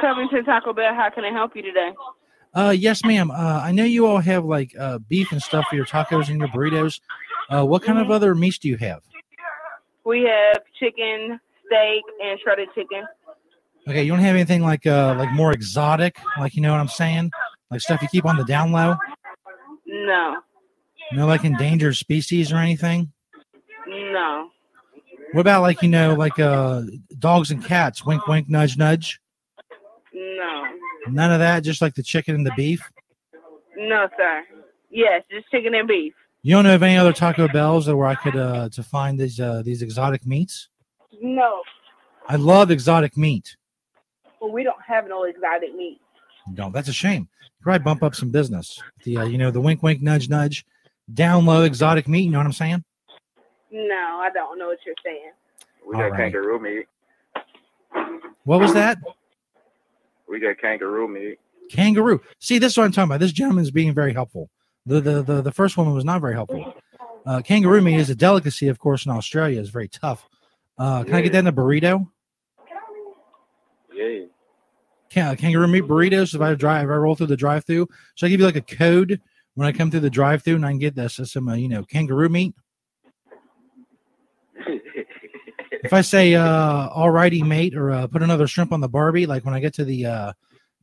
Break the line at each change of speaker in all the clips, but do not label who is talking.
Covington Taco Bell. How can I help you today?
Uh, yes, ma'am. Uh, I know you all have like uh, beef and stuff for your tacos and your burritos. Uh, what kind of other meats do you have?
We have chicken, steak, and shredded chicken.
Okay, you don't have anything like uh like more exotic, like you know what I'm saying, like stuff you keep on the down low.
No,
No, like endangered species or anything.
no,
What about like you know like uh dogs and cats? Wink, wink, nudge, nudge.
No,
None of that. Just like the chicken and the beef.
no, sir. Yes, just chicken and beef.
You don't know of any other Taco Bells where I could uh to find these uh these exotic meats?
No,
I love exotic meat.
well, we don't have no exotic meat.
No, that's a shame. Probably bump up some business. The uh, you know the wink, wink, nudge, nudge, down low exotic meat. You know what I'm saying?
No, I don't know what you're saying.
We got
All right.
kangaroo meat.
What was that?
We got kangaroo meat.
Kangaroo. See, this is what I'm talking about. This gentleman is being very helpful. The the the, the first woman was not very helpful. Uh, kangaroo meat is a delicacy, of course, in Australia. It's very tough. Uh, can I get that in a burrito?
Yeah.
Can, kangaroo meat burritos. If I drive, if I roll through the drive-through, so I give you like a code when I come through the drive-through, and I can get this some uh, you know kangaroo meat. If I say uh, "alrighty, mate," or uh, put another shrimp on the Barbie, like when I get to the uh,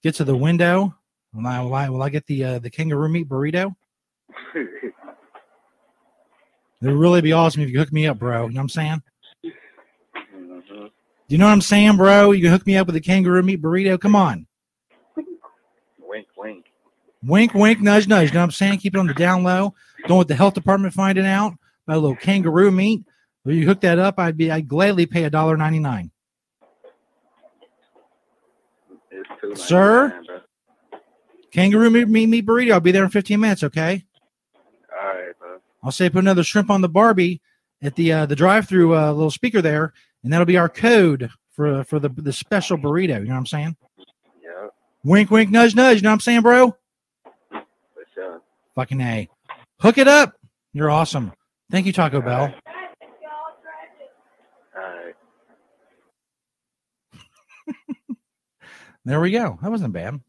get to the window, will I will I, will I get the uh, the kangaroo meat burrito? It would really be awesome if you hook me up, bro. You know what I'm saying?
Mhm.
You know what I'm saying, bro? You can hook me up with a kangaroo meat burrito. Come on.
Wink, wink.
Wink, wink, nudge, nudge. You know what I'm saying? Keep it on the down low. Don't want the health department finding out about a little kangaroo meat. If you hook that up, I'd be I'd gladly pay a dollar ninety nine. Sir?
bro.
Kangaroo meat, meat meat burrito. I'll be there in 15 minutes, okay?
All right, bro.
I'll say put another shrimp on the Barbie at the uh, the drive through uh, little speaker there, and that'll be our code for for the the special burrito. You know what I'm saying?
Yeah,
Wink, wink, nudge, nudge. You know what I'm saying, bro?
for sure.
Fucking a. Hook it up. You're awesome. Thank you, Taco Bell.
All right.
There we go. That wasn't bad.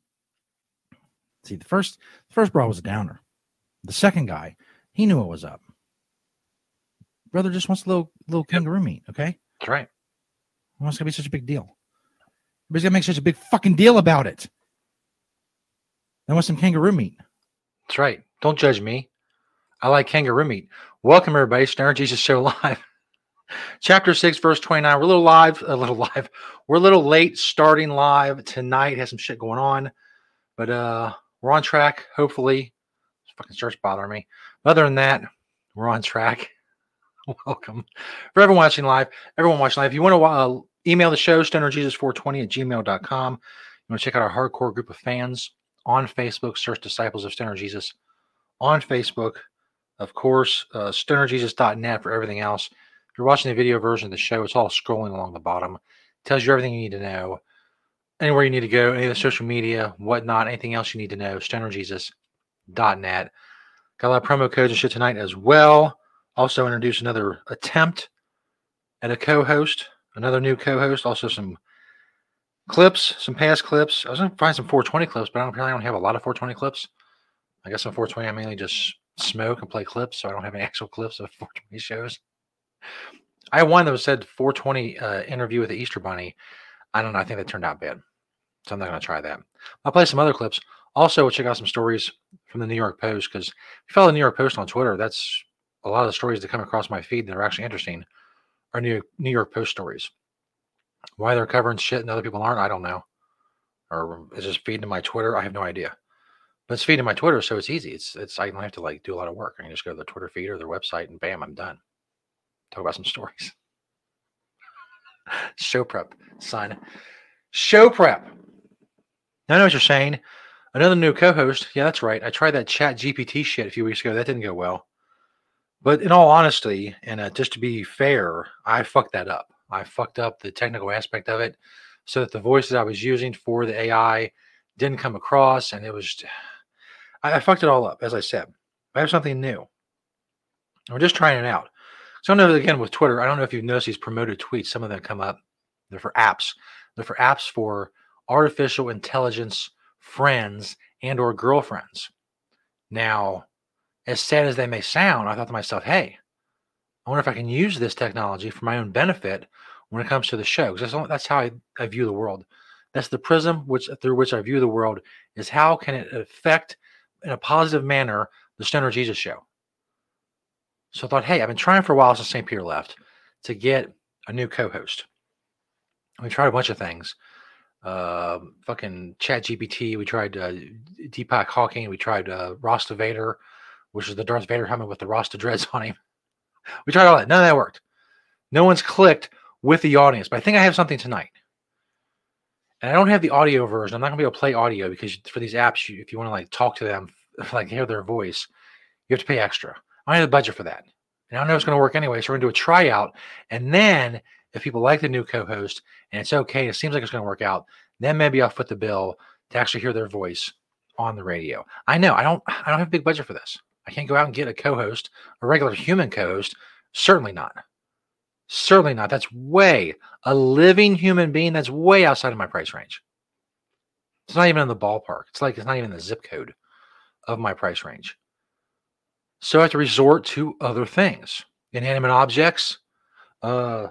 See, the first the first bra was a downer. The second guy, he knew what was up. Brother just wants a little little kangaroo meat, okay?
That's right.
Why it's gonna be such a big deal? Everybody's gonna make such a big fucking deal about it. I want some kangaroo meat.
That's right. Don't judge me. I like kangaroo meat. Welcome, everybody. Stoner Jesus Show Live. Chapter 6, verse 29. We're a little live, a little live. We're a little late starting live tonight. Has some shit going on, but uh we're on track. Hopefully, this fucking starts bothering me. But other than that, we're on track. Welcome. For everyone watching live, everyone watching live, if you want to uh, email the show, stonerjesus420 at gmail.com. You want to check out our hardcore group of fans on Facebook, search Disciples of Stoner Jesus on Facebook. Of course, uh, stonerjesus.net for everything else. You're watching the video version of the show, it's all scrolling along the bottom. tells you everything you need to know. Anywhere you need to go, any of the social media, whatnot, anything else you need to know, stonerjesus.net. Got a lot of promo codes and shit tonight as well. Also introduce another attempt at a co-host, another new co-host. Also some clips, some past clips. I was gonna find some 420 clips, but I don't apparently I don't have a lot of 420 clips. I guess on 420 I mainly just smoke and play clips, so I don't have any actual clips of 420 shows. I had one that was said 420 uh, interview with the Easter Bunny. I don't know. I think that turned out bad, so I'm not gonna try that. I'll play some other clips. Also, we'll check out some stories from the New York Post because if you follow the New York Post on Twitter, that's a lot of the stories that come across my feed that are actually interesting are New New York Post stories. Why they're covering shit and other people aren't, I don't know. Or is this feeding to my Twitter? I have no idea. But it's feeding my Twitter, so it's easy. It's it's I don't have to like do a lot of work. I can just go to the Twitter feed or their website and bam, I'm done. Talk about some stories. Show prep, son. Show prep. I know what you're saying. Another new co-host. Yeah, that's right. I tried that Chat GPT shit a few weeks ago. That didn't go well. But in all honesty, and uh, just to be fair, I fucked that up. I fucked up the technical aspect of it, so that the voices I was using for the AI didn't come across, and it was. I, I fucked it all up, as I said. I have something new. We're just trying it out. So I know again with Twitter. I don't know if you've noticed these promoted tweets. Some of them come up. They're for apps. They're for apps for artificial intelligence friends and or girlfriends. Now, as sad as they may sound, I thought to myself, hey, I wonder if I can use this technology for my own benefit when it comes to the show. Because that's, that's how I, I view the world. That's the prism which through which I view the world is how can it affect in a positive manner the Stoner Jesus show. So I thought, hey, I've been trying for a while since St. Peter left to get a new co-host. We tried a bunch of things. Uh, fucking Chat GPT. We tried uh, Deepak Hawking. We tried uh, Rasta Vader, which is the Darth Vader helmet with the Rasta dreads on him. We tried all that. None of that worked. No one's clicked with the audience. But I think I have something tonight. And I don't have the audio version. I'm not gonna be able to play audio because for these apps, you, if you want to like talk to them, like hear their voice, you have to pay extra. I don't have the budget for that. And I don't know it's gonna work anyway. So we're gonna do a tryout. And then if people like the new co-host and it's okay, it seems like it's gonna work out, then maybe I'll foot the bill to actually hear their voice on the radio. I know I don't I don't have a big budget for this. I can't go out and get a co-host, a regular human co-host. Certainly not. Certainly not. That's way a living human being. That's way outside of my price range. It's not even in the ballpark. It's like it's not even the zip code of my price range. So I have to resort to other things. Inanimate objects. Uh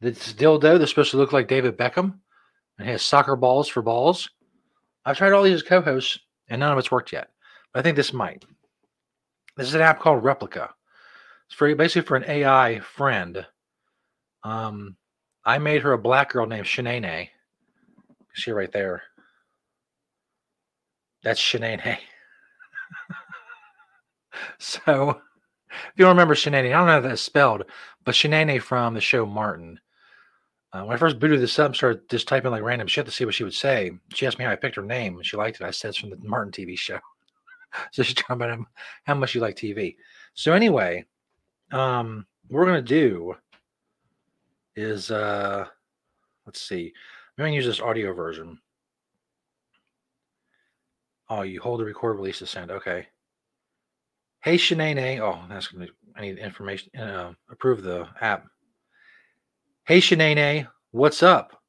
this dildo that's supposed to look like David Beckham and has soccer balls for balls. I've tried all these co-hosts and none of it's worked yet. But I think this might. This is an app called Replika. It's for basically for an AI friend um, I made her a black girl named Shanae. See right there. That's Shanae. so, if you don't remember Shanae, I don't know how that's spelled, but Shanae from the show Martin. Uh, when I first booted this up started just typing like random shit to see what she would say, she asked me how I picked her name and she liked it. I said it's from the Martin TV show. so she's talking about how much you like TV. So, anyway, um, we're going to do is uh let's see. I'm to use this audio version. Oh, you hold the record, release the send. Okay. Hey, Shanae. Oh, that's going to, I need information. Uh, approve the app. Hey, Shanae. What's up?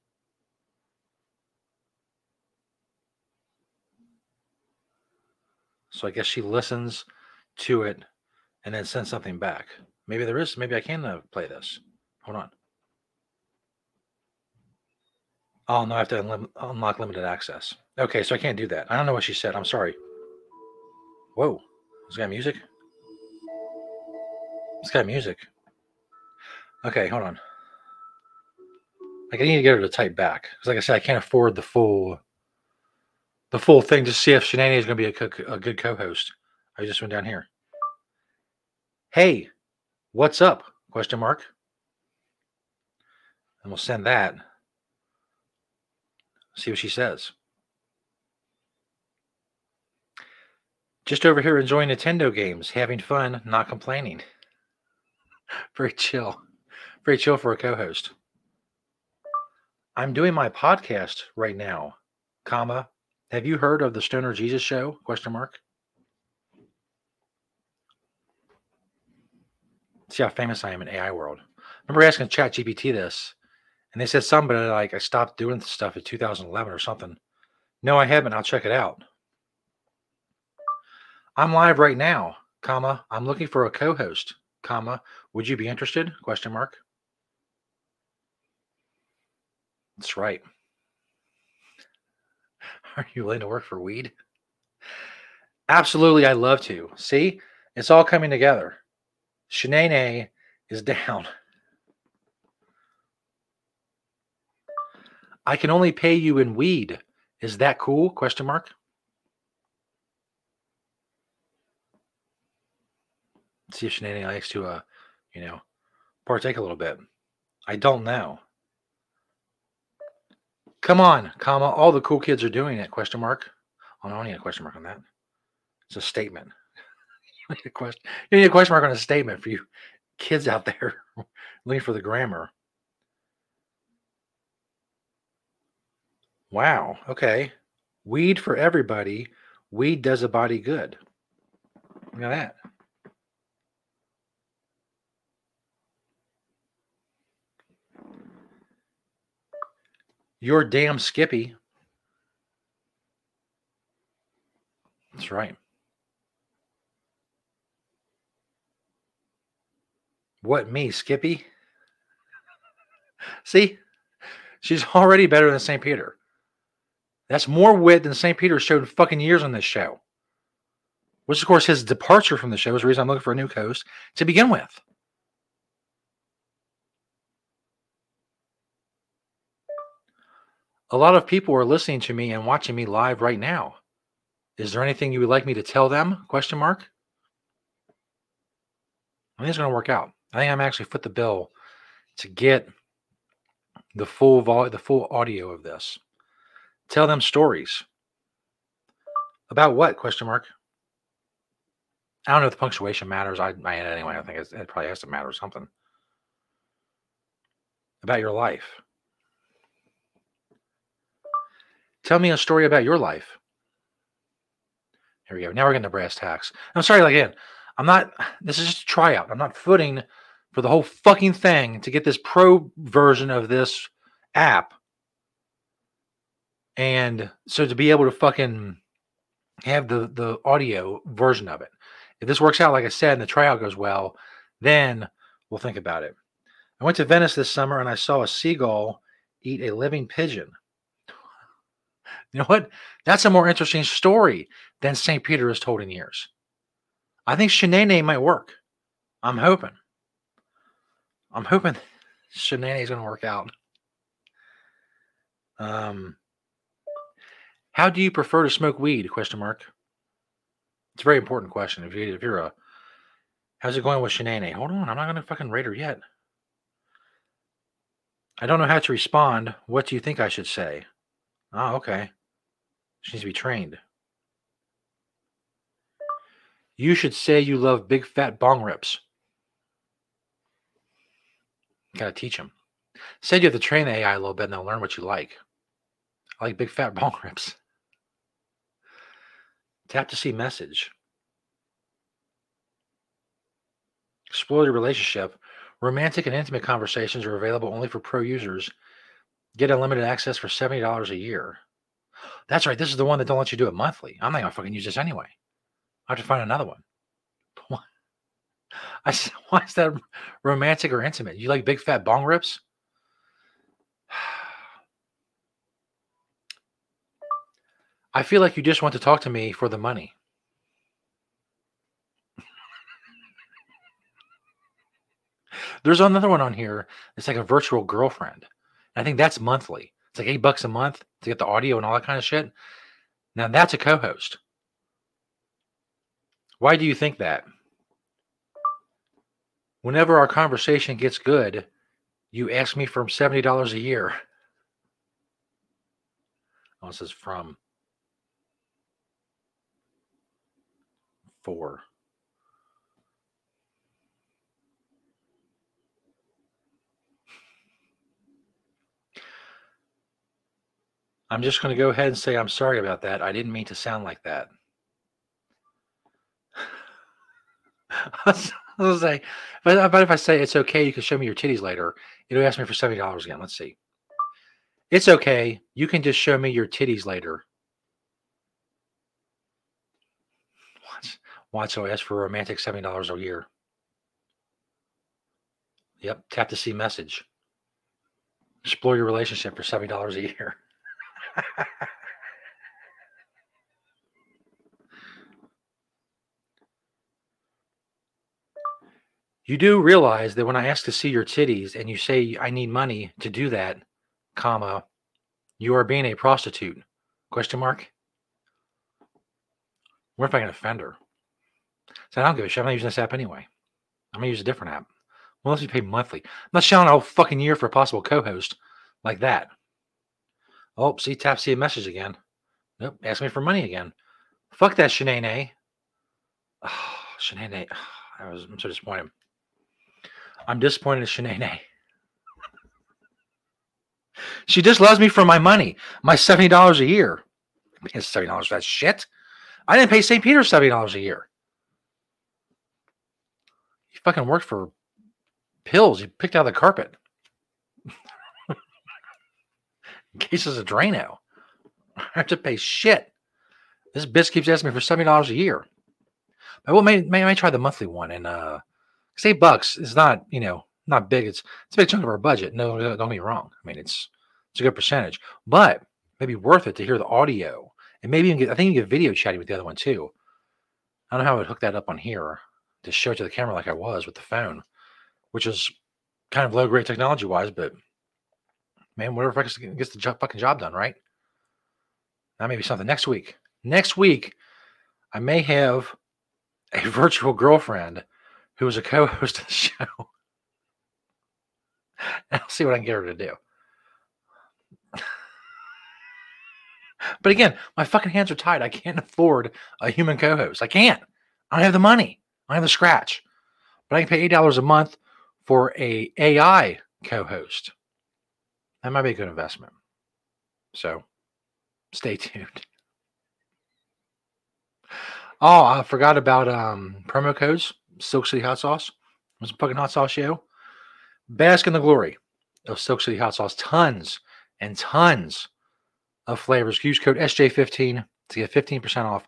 So I guess she listens to it and then sends something back. Maybe there is, maybe I can uh, play this. Hold on. Oh no, I have to unlim- unlock limited access. Okay, so I can't do that. I don't know what she said. I'm sorry. Whoa, it's got music. It's got music. Okay, hold on. Like I need to get her to type back because, like I said, I can't afford the full, the full thing to see if Shenania is going to be a, co- a good co-host. I just went down here. Hey, what's up? Question mark. And we'll send that. See what she says. Just over here enjoying Nintendo games, having fun, not complaining. Very chill. Very chill for a co-host. I'm doing my podcast right now, comma. Have you heard of the Stoner Jesus show? Question mark. See how famous I am in AI world. remember asking Chat GPT this, and they said something like I stopped doing stuff in 2011 or something. No, I haven't. I'll check it out. I'm live right now, comma. I'm looking for a co-host, comma. Would you be interested? Question mark. That's right. Are you willing to work for weed? Absolutely, I'd love to. See, it's all coming together. Shanae is down. I can only pay you in weed. Is that cool? Question mark. See if Shanae likes to, uh, you know, partake a little bit. I don't know. Come on, comma. All the cool kids are doing it. Question mark. Oh, no, I need a question mark on that. It's a statement. you, need a question, you need a question mark on a statement for you kids out there looking for the grammar. Wow. Okay. Weed for everybody. Weed does a body good. Look at that. Your damn Skippy. That's right. What me, Skippy? See, she's already better than St. Peter. That's more wit than St. Peter showed in fucking years on this show. Which, of course, his departure from the show is the reason I'm looking for a new host to begin with. A lot of people are listening to me and watching me live right now. Is there anything you would like me to tell them? Question mark. I think it's going to work out. I think I'm actually foot the bill to get the full vol- the full audio of this. Tell them stories. About what? Question mark. I don't know if the punctuation matters. I, I anyway. I think it probably has to matter something about your life. Tell me a story about your life. Here we go. Now we're getting to brass tacks. I'm sorry, like again, I'm not. This is just a tryout. I'm not footing for the whole fucking thing to get this pro version of this app, and so to be able to fucking have the the audio version of it. If this works out, like I said, and the tryout goes well, then we'll think about it. I went to Venice this summer and I saw a seagull eat a living pigeon. You know what? That's a more interesting story than St. Peter has told in years. I think Shanae might work. I'm hoping. I'm hoping Shanae is going to work out. Um, how do you prefer to smoke weed? Question mark. It's a very important question. If you if you're a, how's it going with Shanae? Hold on, I'm not going to fucking rate her yet. I don't know how to respond. What do you think I should say? Oh, okay. She needs to be trained. You should say you love big fat bong rips. Gotta teach them. Said you have to train the AI a little bit and they'll learn what you like. I like big fat bong rips. Tap to see message. Explore your relationship. Romantic and intimate conversations are available only for pro users. Get unlimited access for $70 a year. That's right. This is the one that don't let you do it monthly. I'm not gonna fucking use this anyway. I have to find another one. Why? I said, why is that romantic or intimate? You like big fat bong rips? I feel like you just want to talk to me for the money. There's another one on here. It's like a virtual girlfriend. I think that's monthly. It's like eight bucks a month to get the audio and all that kind of shit. Now that's a co-host. Why do you think that? Whenever our conversation gets good, you ask me for seventy dollars a year. Oh, this is from four. I'm just going to go ahead and say I'm sorry about that. I didn't mean to sound like that. I was say, but, but if I say it's okay, you can show me your titties later. It'll ask me for seventy dollars again. Let's see. It's okay. You can just show me your titties later. Watch, watch. So ask for a romantic seventy dollars a year. Yep. Tap to see message. Explore your relationship for seventy dollars a year. you do realize that when I ask to see your titties and you say I need money to do that, comma, you are being a prostitute. Question mark. What if I can offend her? So I don't give a shit. I'm not using this app anyway. I'm gonna use a different app. Unless you pay monthly. I'm not showing a whole fucking year for a possible co-host like that. Oh, see, tap see a message again. Nope, ask me for money again. Fuck that Shanae. Oh, Shanae. I was I'm so disappointed. I'm disappointed in Shanae. She just loves me for my money, my seventy dollars a year. It's seventy dollars for that shit. I didn't pay St. Peter seventy dollars a year. You fucking worked for pills. You picked out the carpet. Cases of Drano. I have to pay shit. This bitch keeps asking me for seventy dollars a year. But well, may, may try the monthly one, and uh, 'cause eight bucks is not you know not big. It's it's a big chunk of our budget. No, don't get me wrong. I mean, it's it's a good percentage, but maybe worth it to hear the audio, and maybe can get. I think you get video chatting with the other one too. I don't know how I would hook that up on here to show it to the camera like I was with the phone, which is kind of low grade technology wise, but man, whatever gets, the fucking job done, right? That may be something next week. Next week, I may have a virtual girlfriend who is a co-host of the show. I'll see what I can get her to do. but again, my fucking hands are tied. I can't afford a human co-host. I can't. I don't have the money. I don't have the scratch. But I can pay eight dollars a month for a AI co-host. That might be a good investment. So stay tuned. Oh, I forgot about um promo codes. Silk City Hot Sauce. It was a fucking hot sauce show. Bask in the glory of Silk City Hot Sauce. Tons and tons of flavors. Use code SJ15 to get 15% off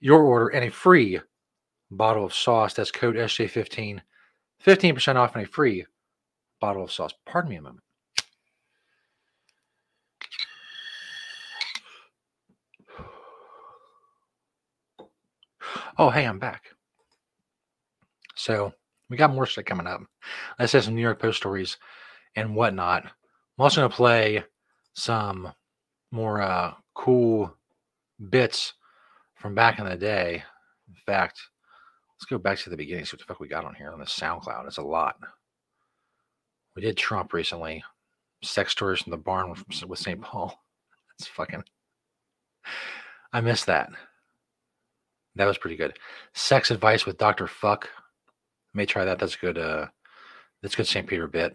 your order and a free bottle of sauce. That's code SJ15. 15% off and a free bottle of sauce. Pardon me a moment. Oh, hey, I'm back. So we got more shit coming up. Let's said some New York Post stories and whatnot. I'm also to play some more uh, cool bits from back in the day. In fact, let's go back to the beginning. See what the fuck we got on here on the SoundCloud. It's a lot. We did Trump recently. Sex stories from the barn with, St. Paul. That's fucking. I missed that. That was pretty good. Sex advice with Dr. Fuck. May try that. That's good. Uh, that's good St. Peter bit.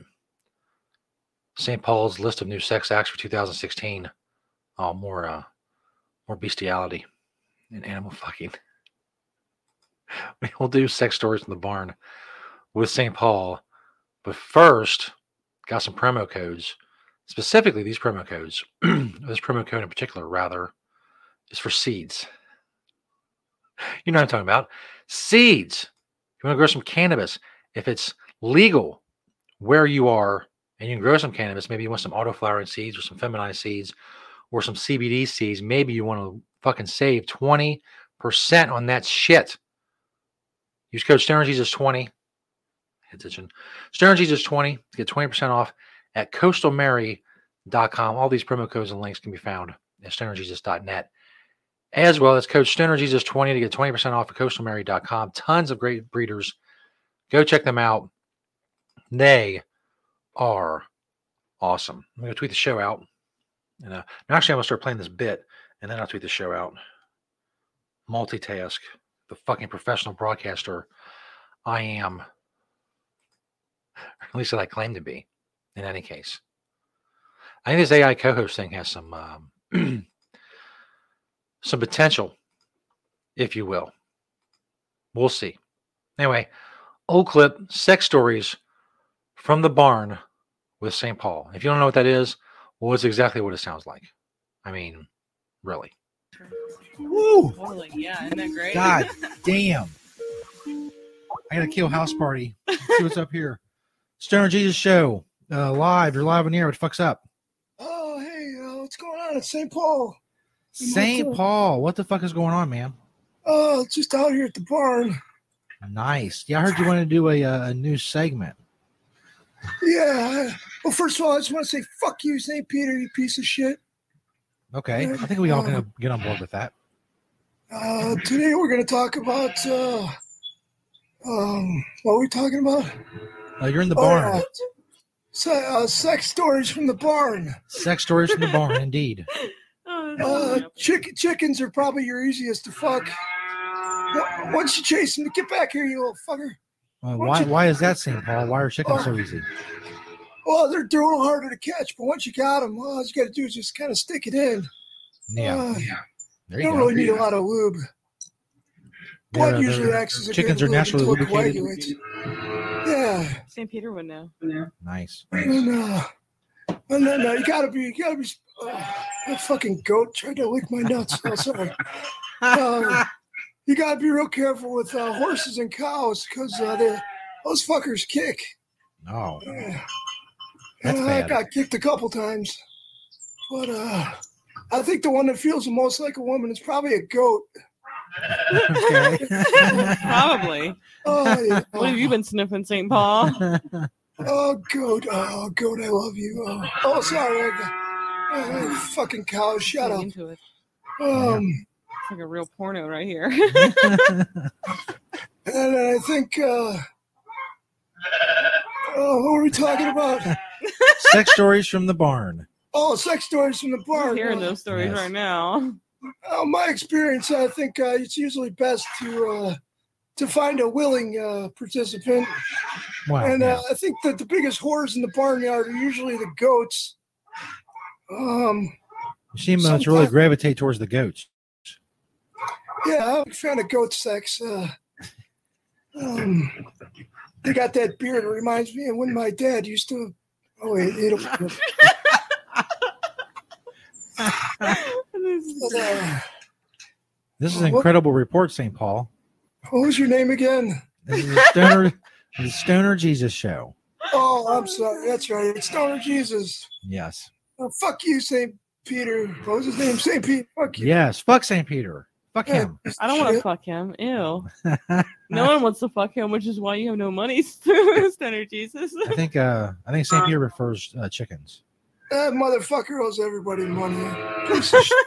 St. Paul's list of new sex acts for 2016. Oh, more uh, more bestiality and animal fucking. We'll do sex stories in the barn with St. Paul, but first, got some promo codes. Specifically, these promo codes. this promo code in particular, rather, is for seeds. You know what I'm talking about. Seeds. You want to grow some cannabis. If it's legal where you are and you can grow some cannabis, maybe you want some autoflowering seeds or some feminized seeds or some CBD seeds. Maybe you want to fucking save 20% on that shit. Use code Stoner Jesus 20. Attention. Stoner Jesus 20 to get 20% off at coastalmary.com. All these promo codes and links can be found at stonerjesus.net as well as Coach Stoner Jesus 20 to get 20% off at coastalmary.com. Tons of great breeders. Go check them out. They are awesome. I'm going to tweet the show out. And uh, actually, I'm going to start playing this bit and then I'll tweet the show out. Multitask, the fucking professional broadcaster I am. At least that I claim to be, in any case. I think this AI co host thing has some. Um, some potential, if you will. We'll see. Anyway, old clip, sex stories from the barn with St. Paul. If you don't know what that is, well, it's exactly what it sounds like. I mean, really.
Woo!
Totally. Yeah. Isn't that great?
God damn. I got a kill house party. Let's see what's up here. Stoner Jesus Show. Uh, live. You're live on air. What the fuck's up?
Oh, hey, uh, what's going on at St. Paul?
St. Paul. What the fuck is going on, man?
Oh, just out here at the barn.
Nice. Yeah, I heard you want to do a, uh, a new segment.
Yeah. Well, first of all, I just want to say fuck you, St. Peter, you piece of shit.
Okay. I think we all can get on board with that.
Uh, today we're going to talk about, uh, um, what are we talking about?
Uh, you're in the
Oh,
barn.
uh, sex stories from the barn.
Sex stories from the barn, indeed.
That's
Uh,
funny.
chick- chickens are probably your easiest to fuck. Once you chase them, get back here, you little fucker.
Uh, why, why is that, St. Paul? Why are chickens so easy?
Well, they're, they're a little harder to catch, but once you got them, all you got to do is just kind of stick it in.
Yeah.
Uh,
There
you
you
don't
go.
really need a lot of lube. Blood
They're-
usually
they're-
acts as a
chickens
good
are
lube
naturally lubricated.
Yeah.
St. Peter would know.
Nice.
And, uh,
And then uh, you gotta be, you gotta be. Uh, that fucking goat tried to lick my nuts. Oh, sorry. Uh, you gotta be real careful with uh, horses and cows because uh, they those fuckers kick.
Oh,
Yeah.
That's
And I got kicked a couple times, but uh, I think the one that feels the most like a woman is probably a goat.
Probably.
Oh, yeah.
What have you been sniffing, St. Paul?
Oh, goat. Oh, goat, I love you. Oh, oh sorry. I got, oh, fucking cow, shut up.
Into it.
Um,
It's like a real porno right here.
and I think, uh, oh, what were we talking about?
Sex stories from the barn.
Oh, sex stories from the
We're
bar.
hearing those stories
Yes.
right now.
Uh, my experience, I think uh, it's usually best to uh, to find a willing uh, participant.
Wow.
and uh, I think that the biggest whores in the barnyard are usually the goats. Um,
you seem uh, to really gravitate towards the goats.
yeah, I'm a fan of goat sex. Uh, um, they got that beard. It reminds me of when my dad used to. Oh wait, it'll. Uh,
This is an
What-
incredible report, St. Paul.
what was your name again?
This is the Stoner, the Stoner Jesus Show.
Oh, I'm sorry. That's right. It's Stoner Jesus.
Yes.
Oh, fuck you, St. Peter. What was his name? St. Peter. Fuck you.
Yes. Fuck St. Peter. Fuck
Yeah,
him.
I don't want to fuck him. Ew. No one wants to fuck him, which is why you have no money, Stunner Jesus.
I think uh I think St. Peter refers uh, chickens.
That motherfucker owes everybody money. Piece of shit.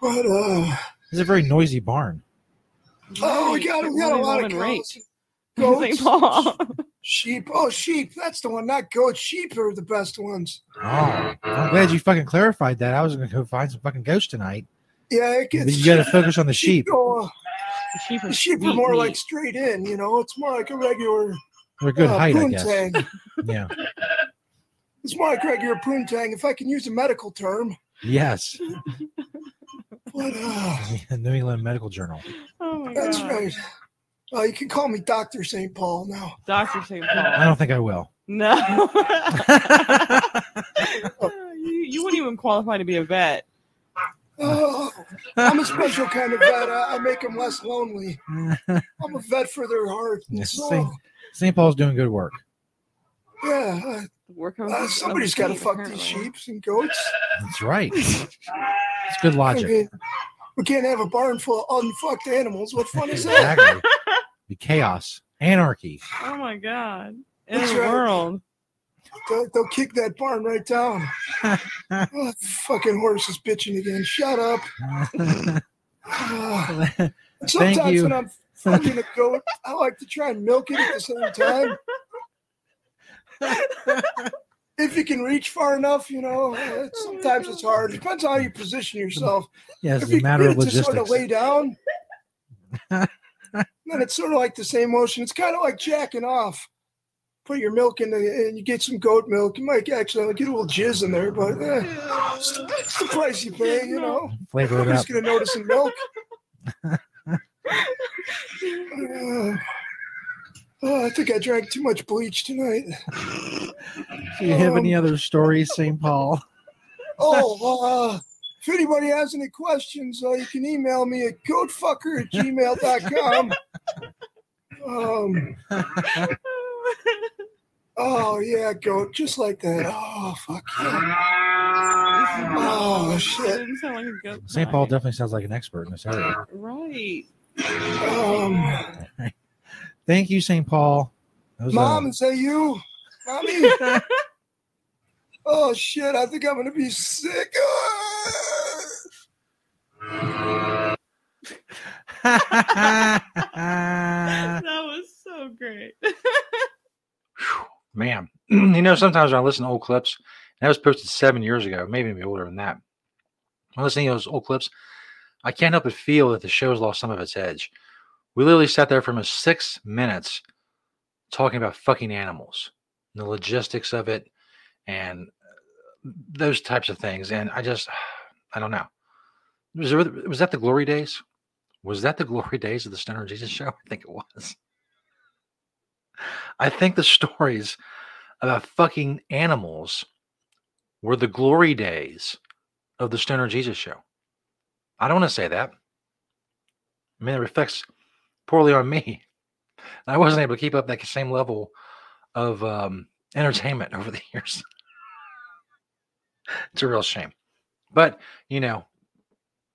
But uh,
This is a very noisy barn.
Oh, we got we got a lot of
Roman rate.
cows.
St.
Goats,
Paul.
sheep. Oh, sheep. That's the one. Not goats. Sheep are the best ones.
Oh, I'm glad you fucking clarified that. I was gonna go find some fucking ghosts tonight.
Yeah, it gets.
you got to focus on the sheep.
go, uh,
The sheep are,
the sheep are more
meat.
like straight in. You know, it's more like a regular
They're a good
uh,
height, I guess. Yeah.
It's more like a regular poontang, if I can use a medical term.
Yes.
But uh,
New England Medical Journal.
Oh my
that's
God.
right. Uh, you can call me Doctor St. Paul now.
Dr. St. Paul.
I don't think I will.
No. you, you wouldn't even qualify to be a vet.
Oh, I'm a special kind of vet. I, I make them less lonely. I'm a vet for their heart
Yes. St. St. Paul's doing good work.
Yeah,
Work on
uh, uh,
of
somebody's
the
got to fuck
apparently.
these sheep and goats.
That's right. It's good
I
logic.
mean, we can't have a barn full of unfucked animals. What fun is that?
Exactly. Be chaos, anarchy.
Oh my god. In
That's
the
right.
world.
They'll, they'll kick that barn right down. Oh, fucking horse is bitching again. Shut up. Uh, sometimes
you.
when I'm fucking a goat, I like to try and milk it at the same time. If you can reach far enough, you know, uh, sometimes it's hard. Depends on how you position yourself. if
it's a
you
matter of
to sort of
logistics.
lay down, then it's sort of like the same motion. It's kind of like jacking off. Put your milk in the, and you get some goat milk. You might actually get a little jizz in there, but eh, it's, the, it's the price you pay, you know.
Flavor it
Nobody's
up.
gonna notice in milk. Uh, oh, I think I drank too much bleach tonight.
Do you have any
um,
other stories, St. Paul?
Oh, uh, if anybody has any questions, uh, you can email me at goatfucker at gmail.com. Um, oh, yeah, goat, just like that. Oh, fuck yeah. Oh, shit.
Like
St. Paul definitely sounds like an expert in this area.
Right.
Um,
Thank you, St. Paul. That was, uh,
Mom, is that you? Mommy? oh, shit, I think I'm going to be sick. Ah!
That was so great.
Man, you know, sometimes when I listen to old clips, and that was posted seven years ago, maybe even older than that. When listening to those old clips, I can't help but feel that the show's lost some of its edge. We literally sat there for almost six minutes talking about fucking animals, the logistics of it, and uh, those types of things. And I just, I don't know. Was, there, was that the glory days? Was that the glory days of the Stoner Jesus show? I think it was. I think the stories
about fucking animals were the glory days of the Stoner Jesus show. I don't want to say that. I mean, it reflects poorly on me. I wasn't able to keep up that same level of um, entertainment over the years. it's a real shame. But, you know,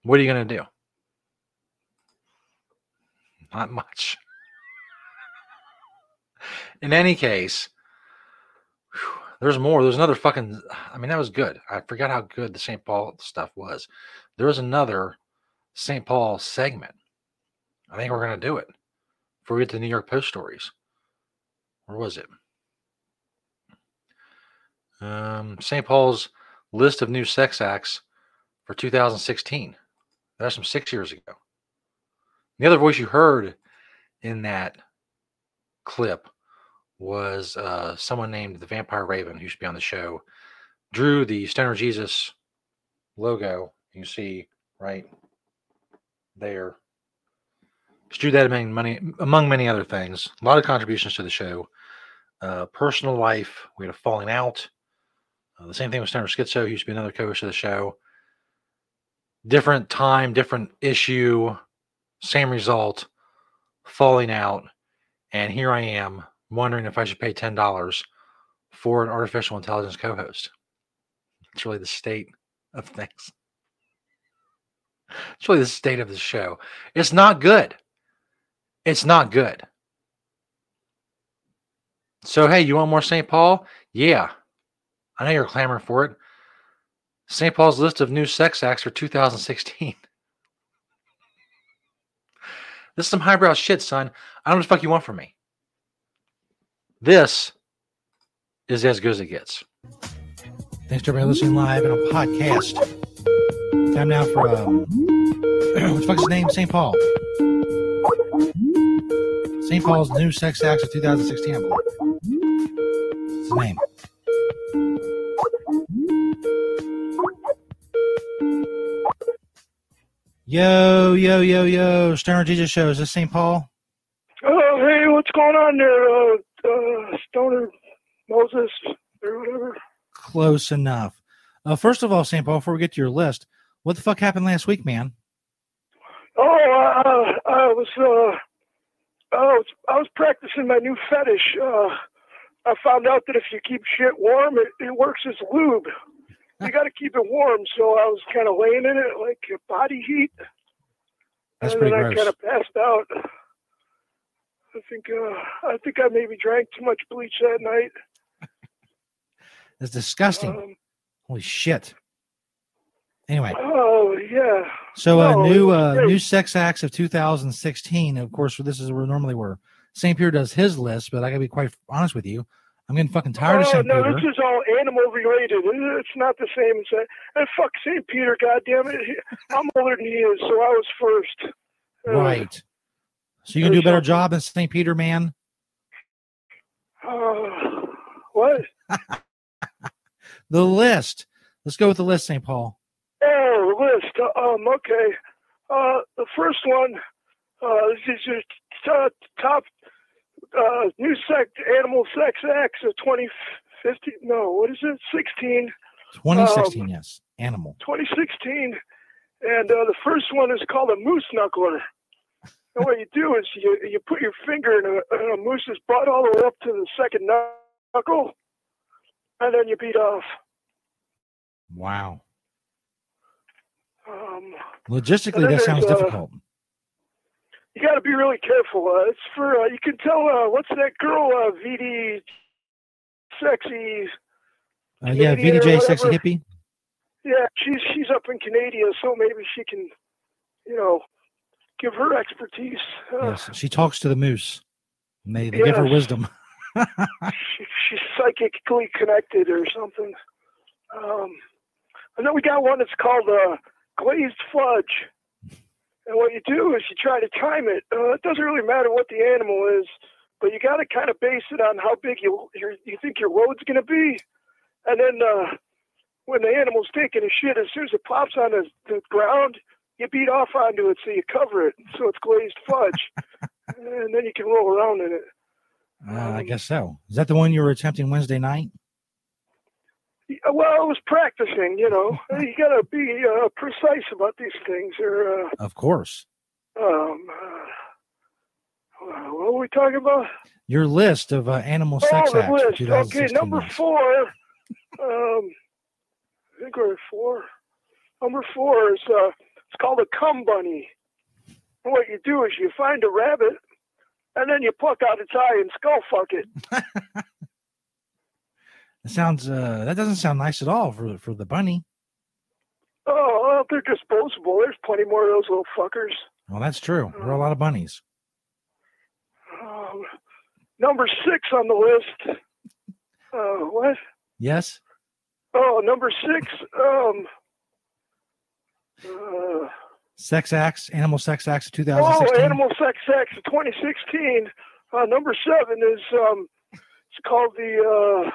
what are you going to do? Not much. In any case, whew, there's more. There's another fucking. I mean, that was good. I forgot how good the St. Paul stuff was. There was another St. Paul segment. I think we're going to do it before we get to the New York Post stories. Where was it? Um, St. Paul's list of new sex acts for 2016. That's from six years ago. The other voice you heard in that clip was uh, someone named the Vampire Raven, who should be on the show, drew the Stoner Jesus logo. You see right there. Drew that among many, among many other things. A lot of contributions to the show. Uh, personal life, we had a falling out. Uh, the same thing with Stoner Schizo, He used to be another co-host of the show. Different time, different issue, same result, falling out. And here I am wondering if I should pay $10 for an artificial intelligence co host. It's really the state of things. It's really the state of the show. It's not good. It's not good. So, hey, you want more St. Paul? Yeah. I know you're clamoring for it. St. Paul's list of new sex acts for 2016. This is some highbrow shit, son. I don't know what the fuck you want from me. This is as good as it gets.
Thanks to everybody listening live and a podcast. Time now for um, what the fuck's his name? St. Paul. St. Paul's new sex acts of 2016, I believe. The name. Yo, yo, yo, yo, Stoner Jesus Show. Is this St. Paul?
Oh, hey, what's going on there, uh, uh, Stoner Moses or whatever?
Close enough. Uh, first of all, St. Paul, before we get to your list, what the fuck happened last week, man?
Oh, uh, I was, uh, I was, I was practicing my new fetish. I found out that if you keep shit warm, it, it works as lube. You got to keep it warm. So I was kind of laying in it like body heat.
That's
and
pretty
then I kind of passed out. I think, uh, I think I maybe drank too much bleach that night.
It's disgusting.
Um,
Holy shit. Anyway,
oh yeah.
so
no, it
new uh, new sex acts of 2016. Of course, this is where normally where St. Peter does his list, but I gotta be quite honest with you. I'm getting fucking tired of
oh,
St.
no,
Peter.
this is all animal related. It's not the same as that. And fuck St. Peter, goddamn it! I'm older than he is, so I was first. Uh,
Right. So you can do a better job than St. Peter, man.
Uh, what?
The list. Let's go with the list, St. Paul.
Oh, list. Uh, um, okay. Uh, the first one. Uh, this is your t- top uh, new sex animal sex acts of 2015. No, what is it? 16.
2016, yes. Animal.
2016, and uh, the first one is called a moose knuckler. And what you do is you you put your finger in a, in a moose's butt all the way up to the second knuckle, and then you beat off.
Wow.
Um,
Logistically, that sounds
uh,
difficult.
You got to be really careful. Uh, it's for uh, you can tell uh, what's that girl uh, VD sexy.
Uh, yeah, VDJ, sexy hippie.
Yeah, she's she's up in Canada, so maybe she can, you know, give her expertise. Uh,
Yes, she talks to the moose. And they, they give her wisdom.
she, she's psychically connected or something. Um, and then we got one that's called uh, glazed fudge. And what you do is you try to time it. Uh, it doesn't really matter what the animal is, but you got to kind of base it on how big you you think your load's going to be. And then uh, when the animal's taking a shit, as soon as it pops on the, the ground, you beat off onto it so you cover it so it's glazed fudge. and then you can roll around in it.
Uh, I
Um,
guess so. Is that the one you were attempting Wednesday night?
Well, I was practicing, you know. you got to be uh, precise about these things. Or, uh,
Of course.
um, uh, what were we talking about?
Your list of uh, animal sex
oh, the
acts.
list. Okay, number four. Um, I think we're at four. Number four is uh, it's called a cum bunny. And what you do is you find a rabbit, and then you pluck out its eye and skull fuck it.
That sounds. Uh, that doesn't sound nice at all for for the bunny.
Oh, well, they're disposable. There's plenty more of those little fuckers.
Well, that's true. There are a lot of bunnies.
Um, number six on the list. Uh, what?
Yes.
Oh, number six. Um, uh,
Sex acts, animal sex acts of
oh, Animal Sex Sex 2016. Uh, number seven is um, it's called the. Uh,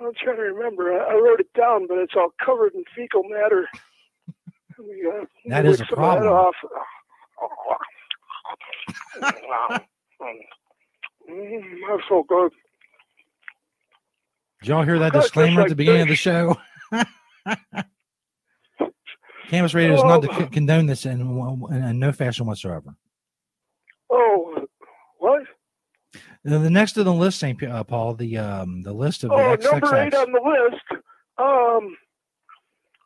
I'm trying to remember. I, wrote it down, but it's all covered in fecal matter. Uh,
That a
some that
problem.
off. Mm, that's so good.
Did y'all hear that
That's
disclaimer at the
like
beginning of the show? Canvas Radio does not
Oh.
co- condone this in, in, in no fashion whatsoever.
Oh?
The, the next to the list, St. Uh, Paul, the um, the list of the
Oh,
XX
number eight on the list. Um,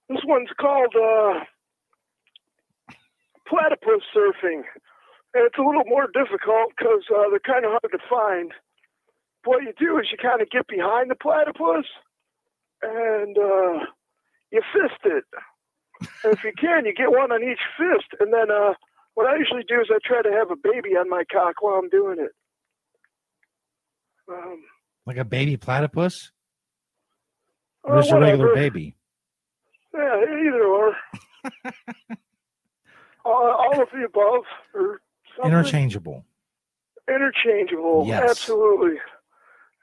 this one's called uh, platypus surfing, and it's a little more difficult because uh, they're kind of hard to find. What you do is you kind of get behind the platypus, and uh, you fist it. And if you can, you get one on each fist, and then uh, what I usually do is I try to have a baby on my cock while I'm doing it. Um,
like a baby platypus, or
uh,
just a regular baby.
Yeah, either or. all, all of the above, or something.
Interchangeable.
Interchangeable.
Yes.
Absolutely.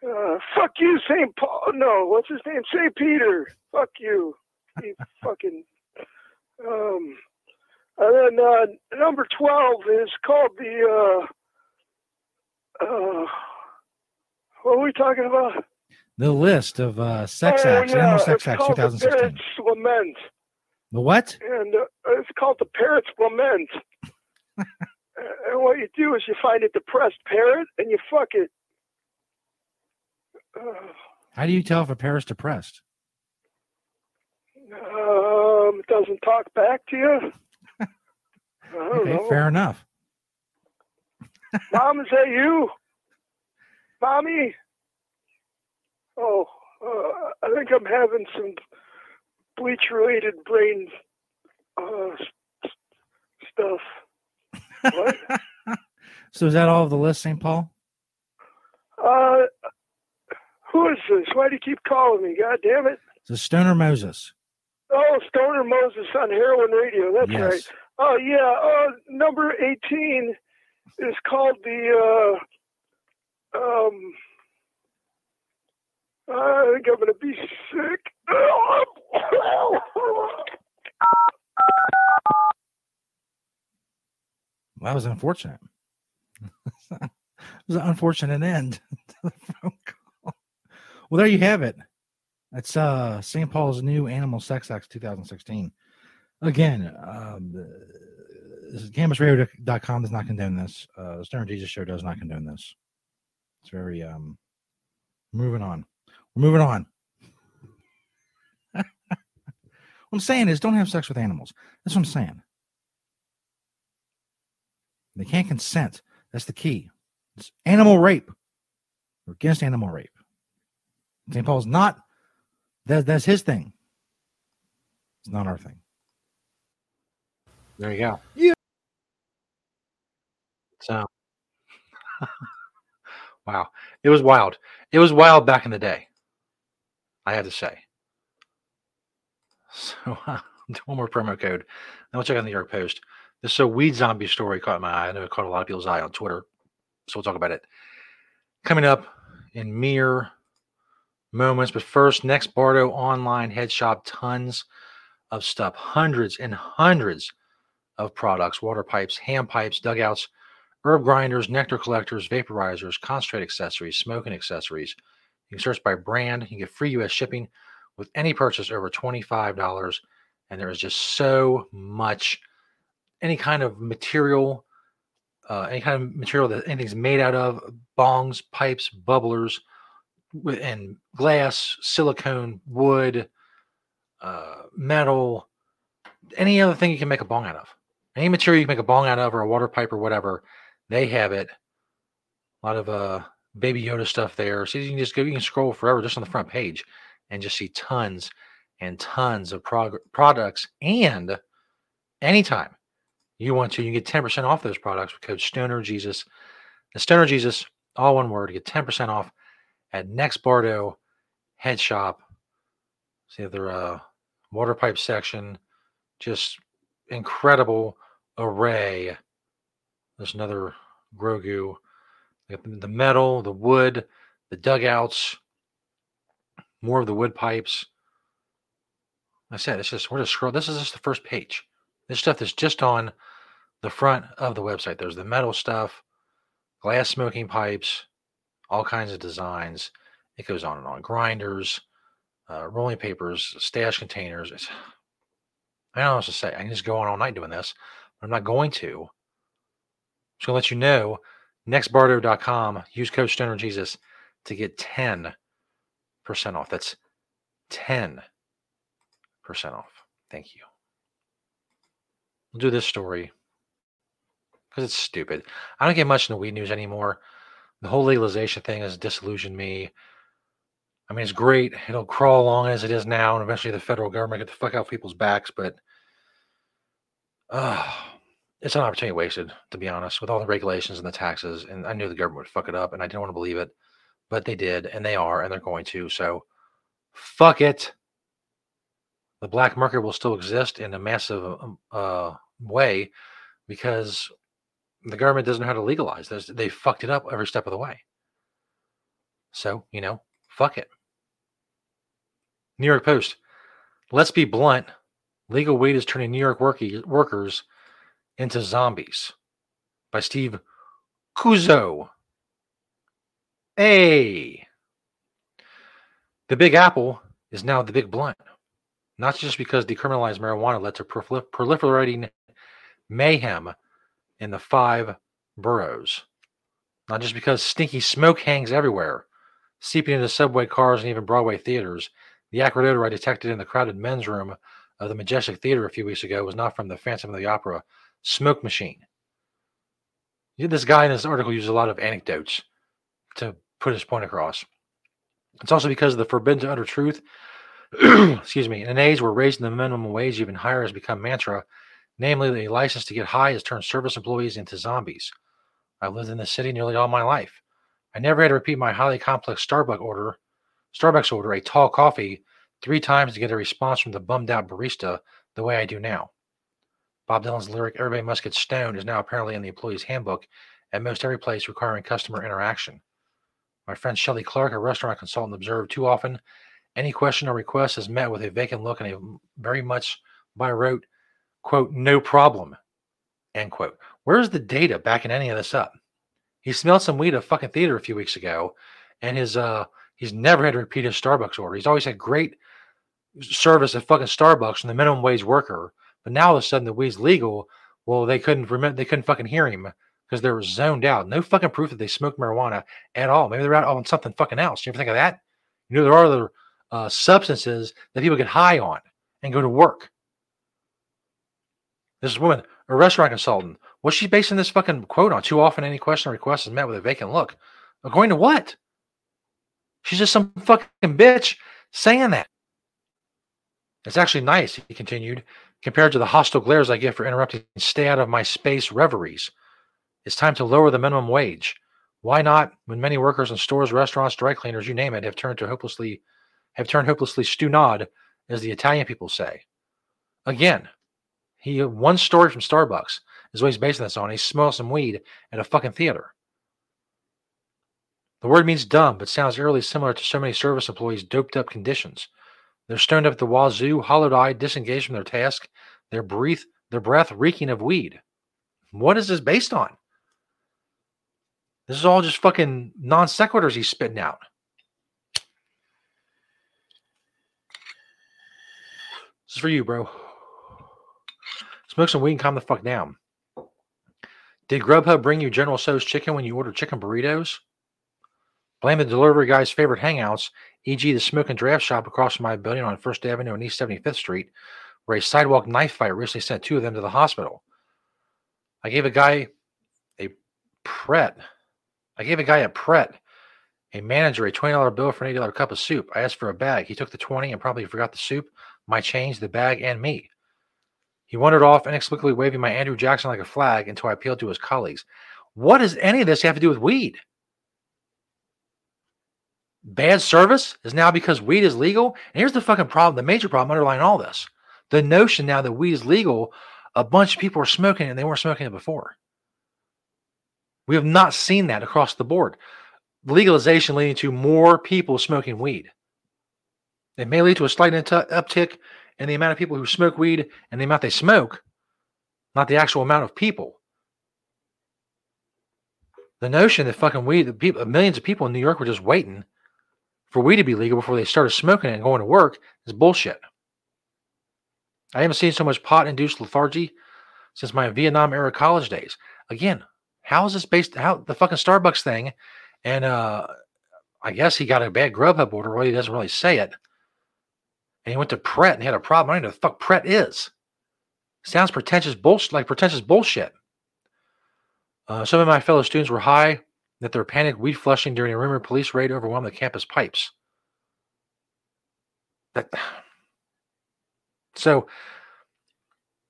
Uh, fuck you, St. Paul. No, what's his name? St. Peter. Fuck you. You fucking. Um, and then uh, number 12 is called the. Uh, uh, what are we talking about?
The list of uh, sex
oh,
acts,
yeah,
animal sex
it's
acts,
called the Parrot's Lament.
The what?
and uh, it's called the parrot's lament. And what you do is you find a depressed parrot and you fuck it. Uh,
How do you tell if a parrot's depressed?
um, it doesn't talk back to you. I don't
Okay,
know.
fair enough.
Mom, is that you? Mommy? Oh, uh, I think I'm having some bleach-related brain uh, stuff. What?
So is that all of the list, St. Paul?
Uh, who is this? Why do you keep calling me? God damn it!
So Stoner Moses.
Oh, Stoner Moses on Heroin Radio. That's
yes.
right. Oh yeah. Uh, number eighteen is called the. Uh, um. I think I'm gonna be sick.
That was unfortunate. it was an unfortunate end to. Well, there you have it. That's uh St. Paul's new Animal Sex Acts 2016. Again, um, canvasradio.com does not condone this. Uh, the Stoner Jesus Show does not condone this. It's very um moving on. We're moving on. what I'm saying is don't have sex with animals. That's what I'm saying. They can't consent. That's the key. It's animal rape. We're against animal rape. St. Paul's not. That, that's his thing. It's not our thing.
There you go.
Yeah.
So, wow, it was wild. It was wild back in the day. I had to say. So, uh, one more promo code. Then we'll check out the New York Post. This so weed zombie story caught my eye. I know it caught a lot of people's eye on Twitter. So we'll talk about it coming up in mere moments. But first, next Bardo online head shop, tons of stuff, hundreds and hundreds of products, water pipes, hand pipes, dugouts,
herb grinders, nectar collectors, vaporizers, concentrate accessories, smoking accessories. You can search by brand. You can get free U.S. shipping with any purchase over $25. And there is just so much, any kind of material, uh, any kind of material that anything's made out of, bongs, pipes, bubblers, and glass, silicone, wood, uh, metal, any other thing you can make a bong out of. Any material you can make a bong out of or a water pipe or whatever, they have it. A lot of uh baby Yoda stuff there. So you can just go, you can scroll forever just on the front page and just see tons and tons of prog- products. And anytime you want to, you get 10% off those products with code Stoner Jesus. The Stoner Jesus, all one word, get 10% off at Next Bardo Head Shop. See their uh, water pipe section. Just incredible array. There's another Grogu. The- metal, the wood, the dugouts, more of the wood pipes. I said it's just we're just scroll. This is just the first page. This stuff is just on the front of the website. There's the metal stuff, glass smoking pipes, all kinds of designs. It goes on and on. Grinders, uh, rolling papers, stash containers. It's, I don't know what to say. I can just go on all night doing this, but I'm not going to. Just gonna let you know. Nextbardo.com. Use code Stoner Jesus to get 10% off. That's 10% off. Thank you. We'll do this story because it's stupid. I don't get much in the weed news anymore. The whole legalization thing has disillusioned me. I mean, it's great. It'll crawl along as it is now, and eventually the federal government get the fuck out people's backs. But uh, it's an opportunity wasted, to be honest, with all the regulations and the taxes. And I knew the government would fuck it up, and I didn't want to believe it, but they did, and they are, and they're going to. So fuck it. The black market will still exist in a massive um, uh, way because the government doesn't know how to legalize this. They fucked it up every step of the way. So, you know, fuck it. New York Post. Let's be blunt. Legal weed is turning New York worky, workers into zombies. By Steve Cuozzo. Hey. The Big Apple is now the Big Blunt. Not just because decriminalized marijuana led to prolif- proliferating mayhem in the five boroughs. Not just because stinky smoke hangs everywhere, seeping into subway cars and even Broadway theaters. The acrid odor I detected in the crowded men's room of the Majestic Theater a few weeks ago was not from the Phantom of the Opera smoke machine. This guy in this article uses a lot of anecdotes to put his point across. It's also because of the forbidden to utter truth. excuse me. In an age where raising the minimum wage even higher has become mantra, namely that a license to get high has turned service employees into zombies. I've lived in the city nearly all my life. I never had to repeat my highly complex Starbucks order, Starbucks order, a tall coffee, three times to get a response from the bummed out barista the way I do now. Bob Dylan's lyric "Everybody must get stoned" is now apparently in the employee's handbook at most every place requiring customer interaction. My friend Shelley Clark, a restaurant consultant, observed too often any question or request is met with a vacant look and a very much by rote quote no problem end quote. Where's the data backing any of this up? He smelled some weed at a fucking theater a few weeks ago, and his uh he's never had to repeat his Starbucks order. He's always had great service at fucking Starbucks from the minimum wage worker. But now all of a sudden the weed's legal. Well, they couldn't remember they couldn't fucking hear him because they were zoned out. No fucking proof that they smoked marijuana at all. Maybe they're out on something fucking else. You ever think of that? You know, there are other uh, substances that people get high on and go to work. This woman, a restaurant consultant, what's she basing this fucking quote on? Too often, any question or request is met with a vacant look. According to what? She's just some fucking bitch saying that. It's actually nice, he continued, compared to the hostile glares I get for interrupting stay out of my space reveries. It's time to lower the minimum wage. Why not when many workers in stores, restaurants, dry cleaners, you name it, have turned to hopelessly have turned hopelessly stunad, as the Italian people say. Again, he one story from Starbucks is what he's basing this on. He smelled some weed at a fucking theater. The word means dumb, but sounds eerily similar to so many service employees' doped up conditions. They're stoned up at the wazoo, hollowed eyed, disengaged from their task, their breath, their breath reeking of weed. What is this based on? This is all just fucking non sequiturs he's spitting out. This is for you, bro. Smoke some weed and calm the fuck down. Did Grubhub bring you General Tso's chicken when you ordered chicken burritos? Blame the delivery guy's favorite hangouts, e.g., the smoke and draft shop across from my building on First Avenue and East 75th Street, where a sidewalk knife fight recently sent two of them to the hospital. I gave a guy a Pret. I gave a guy a Pret, a manager, a $20 bill for an $8 cup of soup. I asked for a bag. He took the 20 and probably forgot the soup, my change, the bag, and me. He wandered off, inexplicably waving my Andrew Jackson like a flag until I appealed to his colleagues. What does any of this have to do with weed? Bad service is now because weed is legal. And here's the fucking problem, the major problem underlying all this. The notion now that weed is legal, a bunch of people are smoking it and they weren't smoking it before. We have not seen that across the board. Legalization leading to more people smoking weed. It may lead to a slight uptick in the amount of people who smoke weed and the amount they smoke, not the actual amount of people. The notion that fucking weed, the people, millions of people in New York were just waiting for weed to be legal before they started smoking it and going to work is bullshit. I haven't seen so much pot induced lethargy since my Vietnam era college days. Again, how is this based? How the fucking Starbucks thing? And uh I guess he got a bad Grubhub order. Well, he doesn't really say it. And he went to Pret and he had a problem. I don't know what the fuck Pret is. Sounds pretentious bullshit, like pretentious bullshit. Uh, some of my fellow students were high that their panic weed flushing during a rumored police raid overwhelmed the campus pipes. That so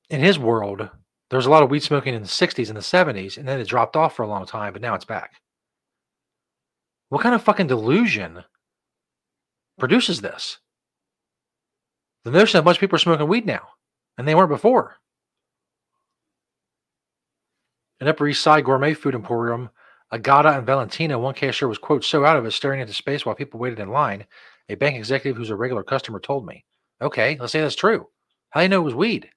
in his world, there was a lot of weed smoking in the 60s and the 70s, and then it dropped off for a long time, but now it's back. What kind of fucking delusion produces this? The notion that a bunch of people are smoking weed now, and they weren't before. An Upper East Side gourmet food emporium, Agata and Valentina, one cashier was, quote, so out of it, staring into space while people waited in line. A bank executive who's a regular customer told me. Okay, let's say that's true. How do you know it was weed?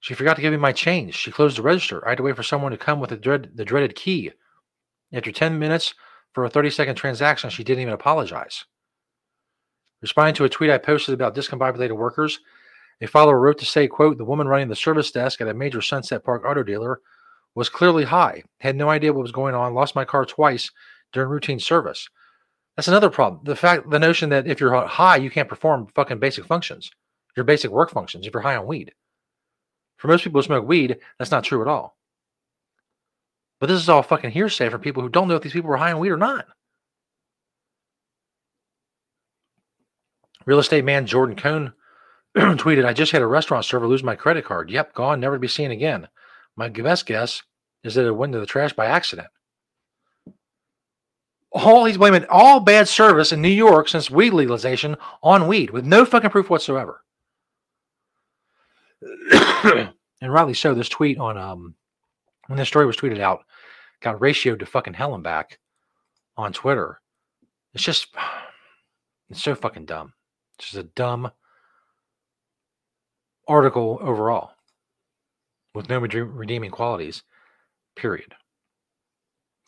She forgot to give me my change. She closed the register. I had to wait for someone to come with the, dread, the dreaded key. After 10 minutes for a 30 second transaction, she didn't even apologize. Responding to a tweet I posted about discombobulated workers, a follower wrote to say, quote, the woman running the service desk at a major Sunset Park auto dealer was clearly high, had no idea what was going on, lost my car twice during routine service. That's another problem. The fact, the notion that if you're high, you can't perform fucking basic functions, your basic work functions, if you're high on weed. For most people who smoke weed, that's not true at all. But this is all fucking hearsay for people who don't know if these people were high on weed or not. Real estate man Jordan Cohn tweeted, I just had a restaurant server lose my credit card. Yep, gone, never to be seen again. My best guess is that it went into the trash by accident. All he's blaming all bad service in New York since weed legalization on weed with no fucking proof whatsoever. and rightly so, this tweet on um when this story was tweeted out got ratioed to fucking hell and back on Twitter. It's just it's so fucking dumb. It's just a dumb article overall with no redeeming qualities, period.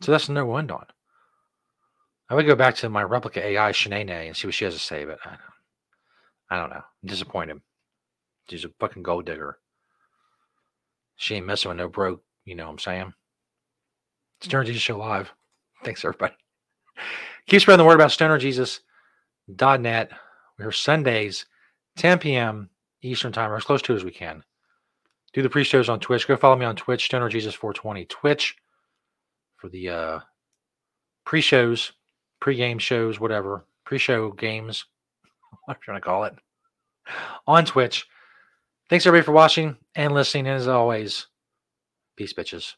So that's no end on. I would go back to my Replika AI, Shanae, and see what she has to say, but I don't, I don't know. I'm disappointed. She's a fucking gold digger. She ain't messing with no broke, you know what I'm saying? It's Stoner Jesus Show Live. Thanks, everybody. Keep spreading the word about stonerjesus.net. We're Sundays, 10 p.m. Eastern Time, or as close to as we can. Do the pre-shows on Twitch. Go follow me on Twitch, Stoner Jesus 420 Twitch for the uh, pre-shows, pre-game shows, whatever, pre-show games, what I'm trying to call it, on Twitch. Thanks everybody for watching and listening. As always, peace, bitches.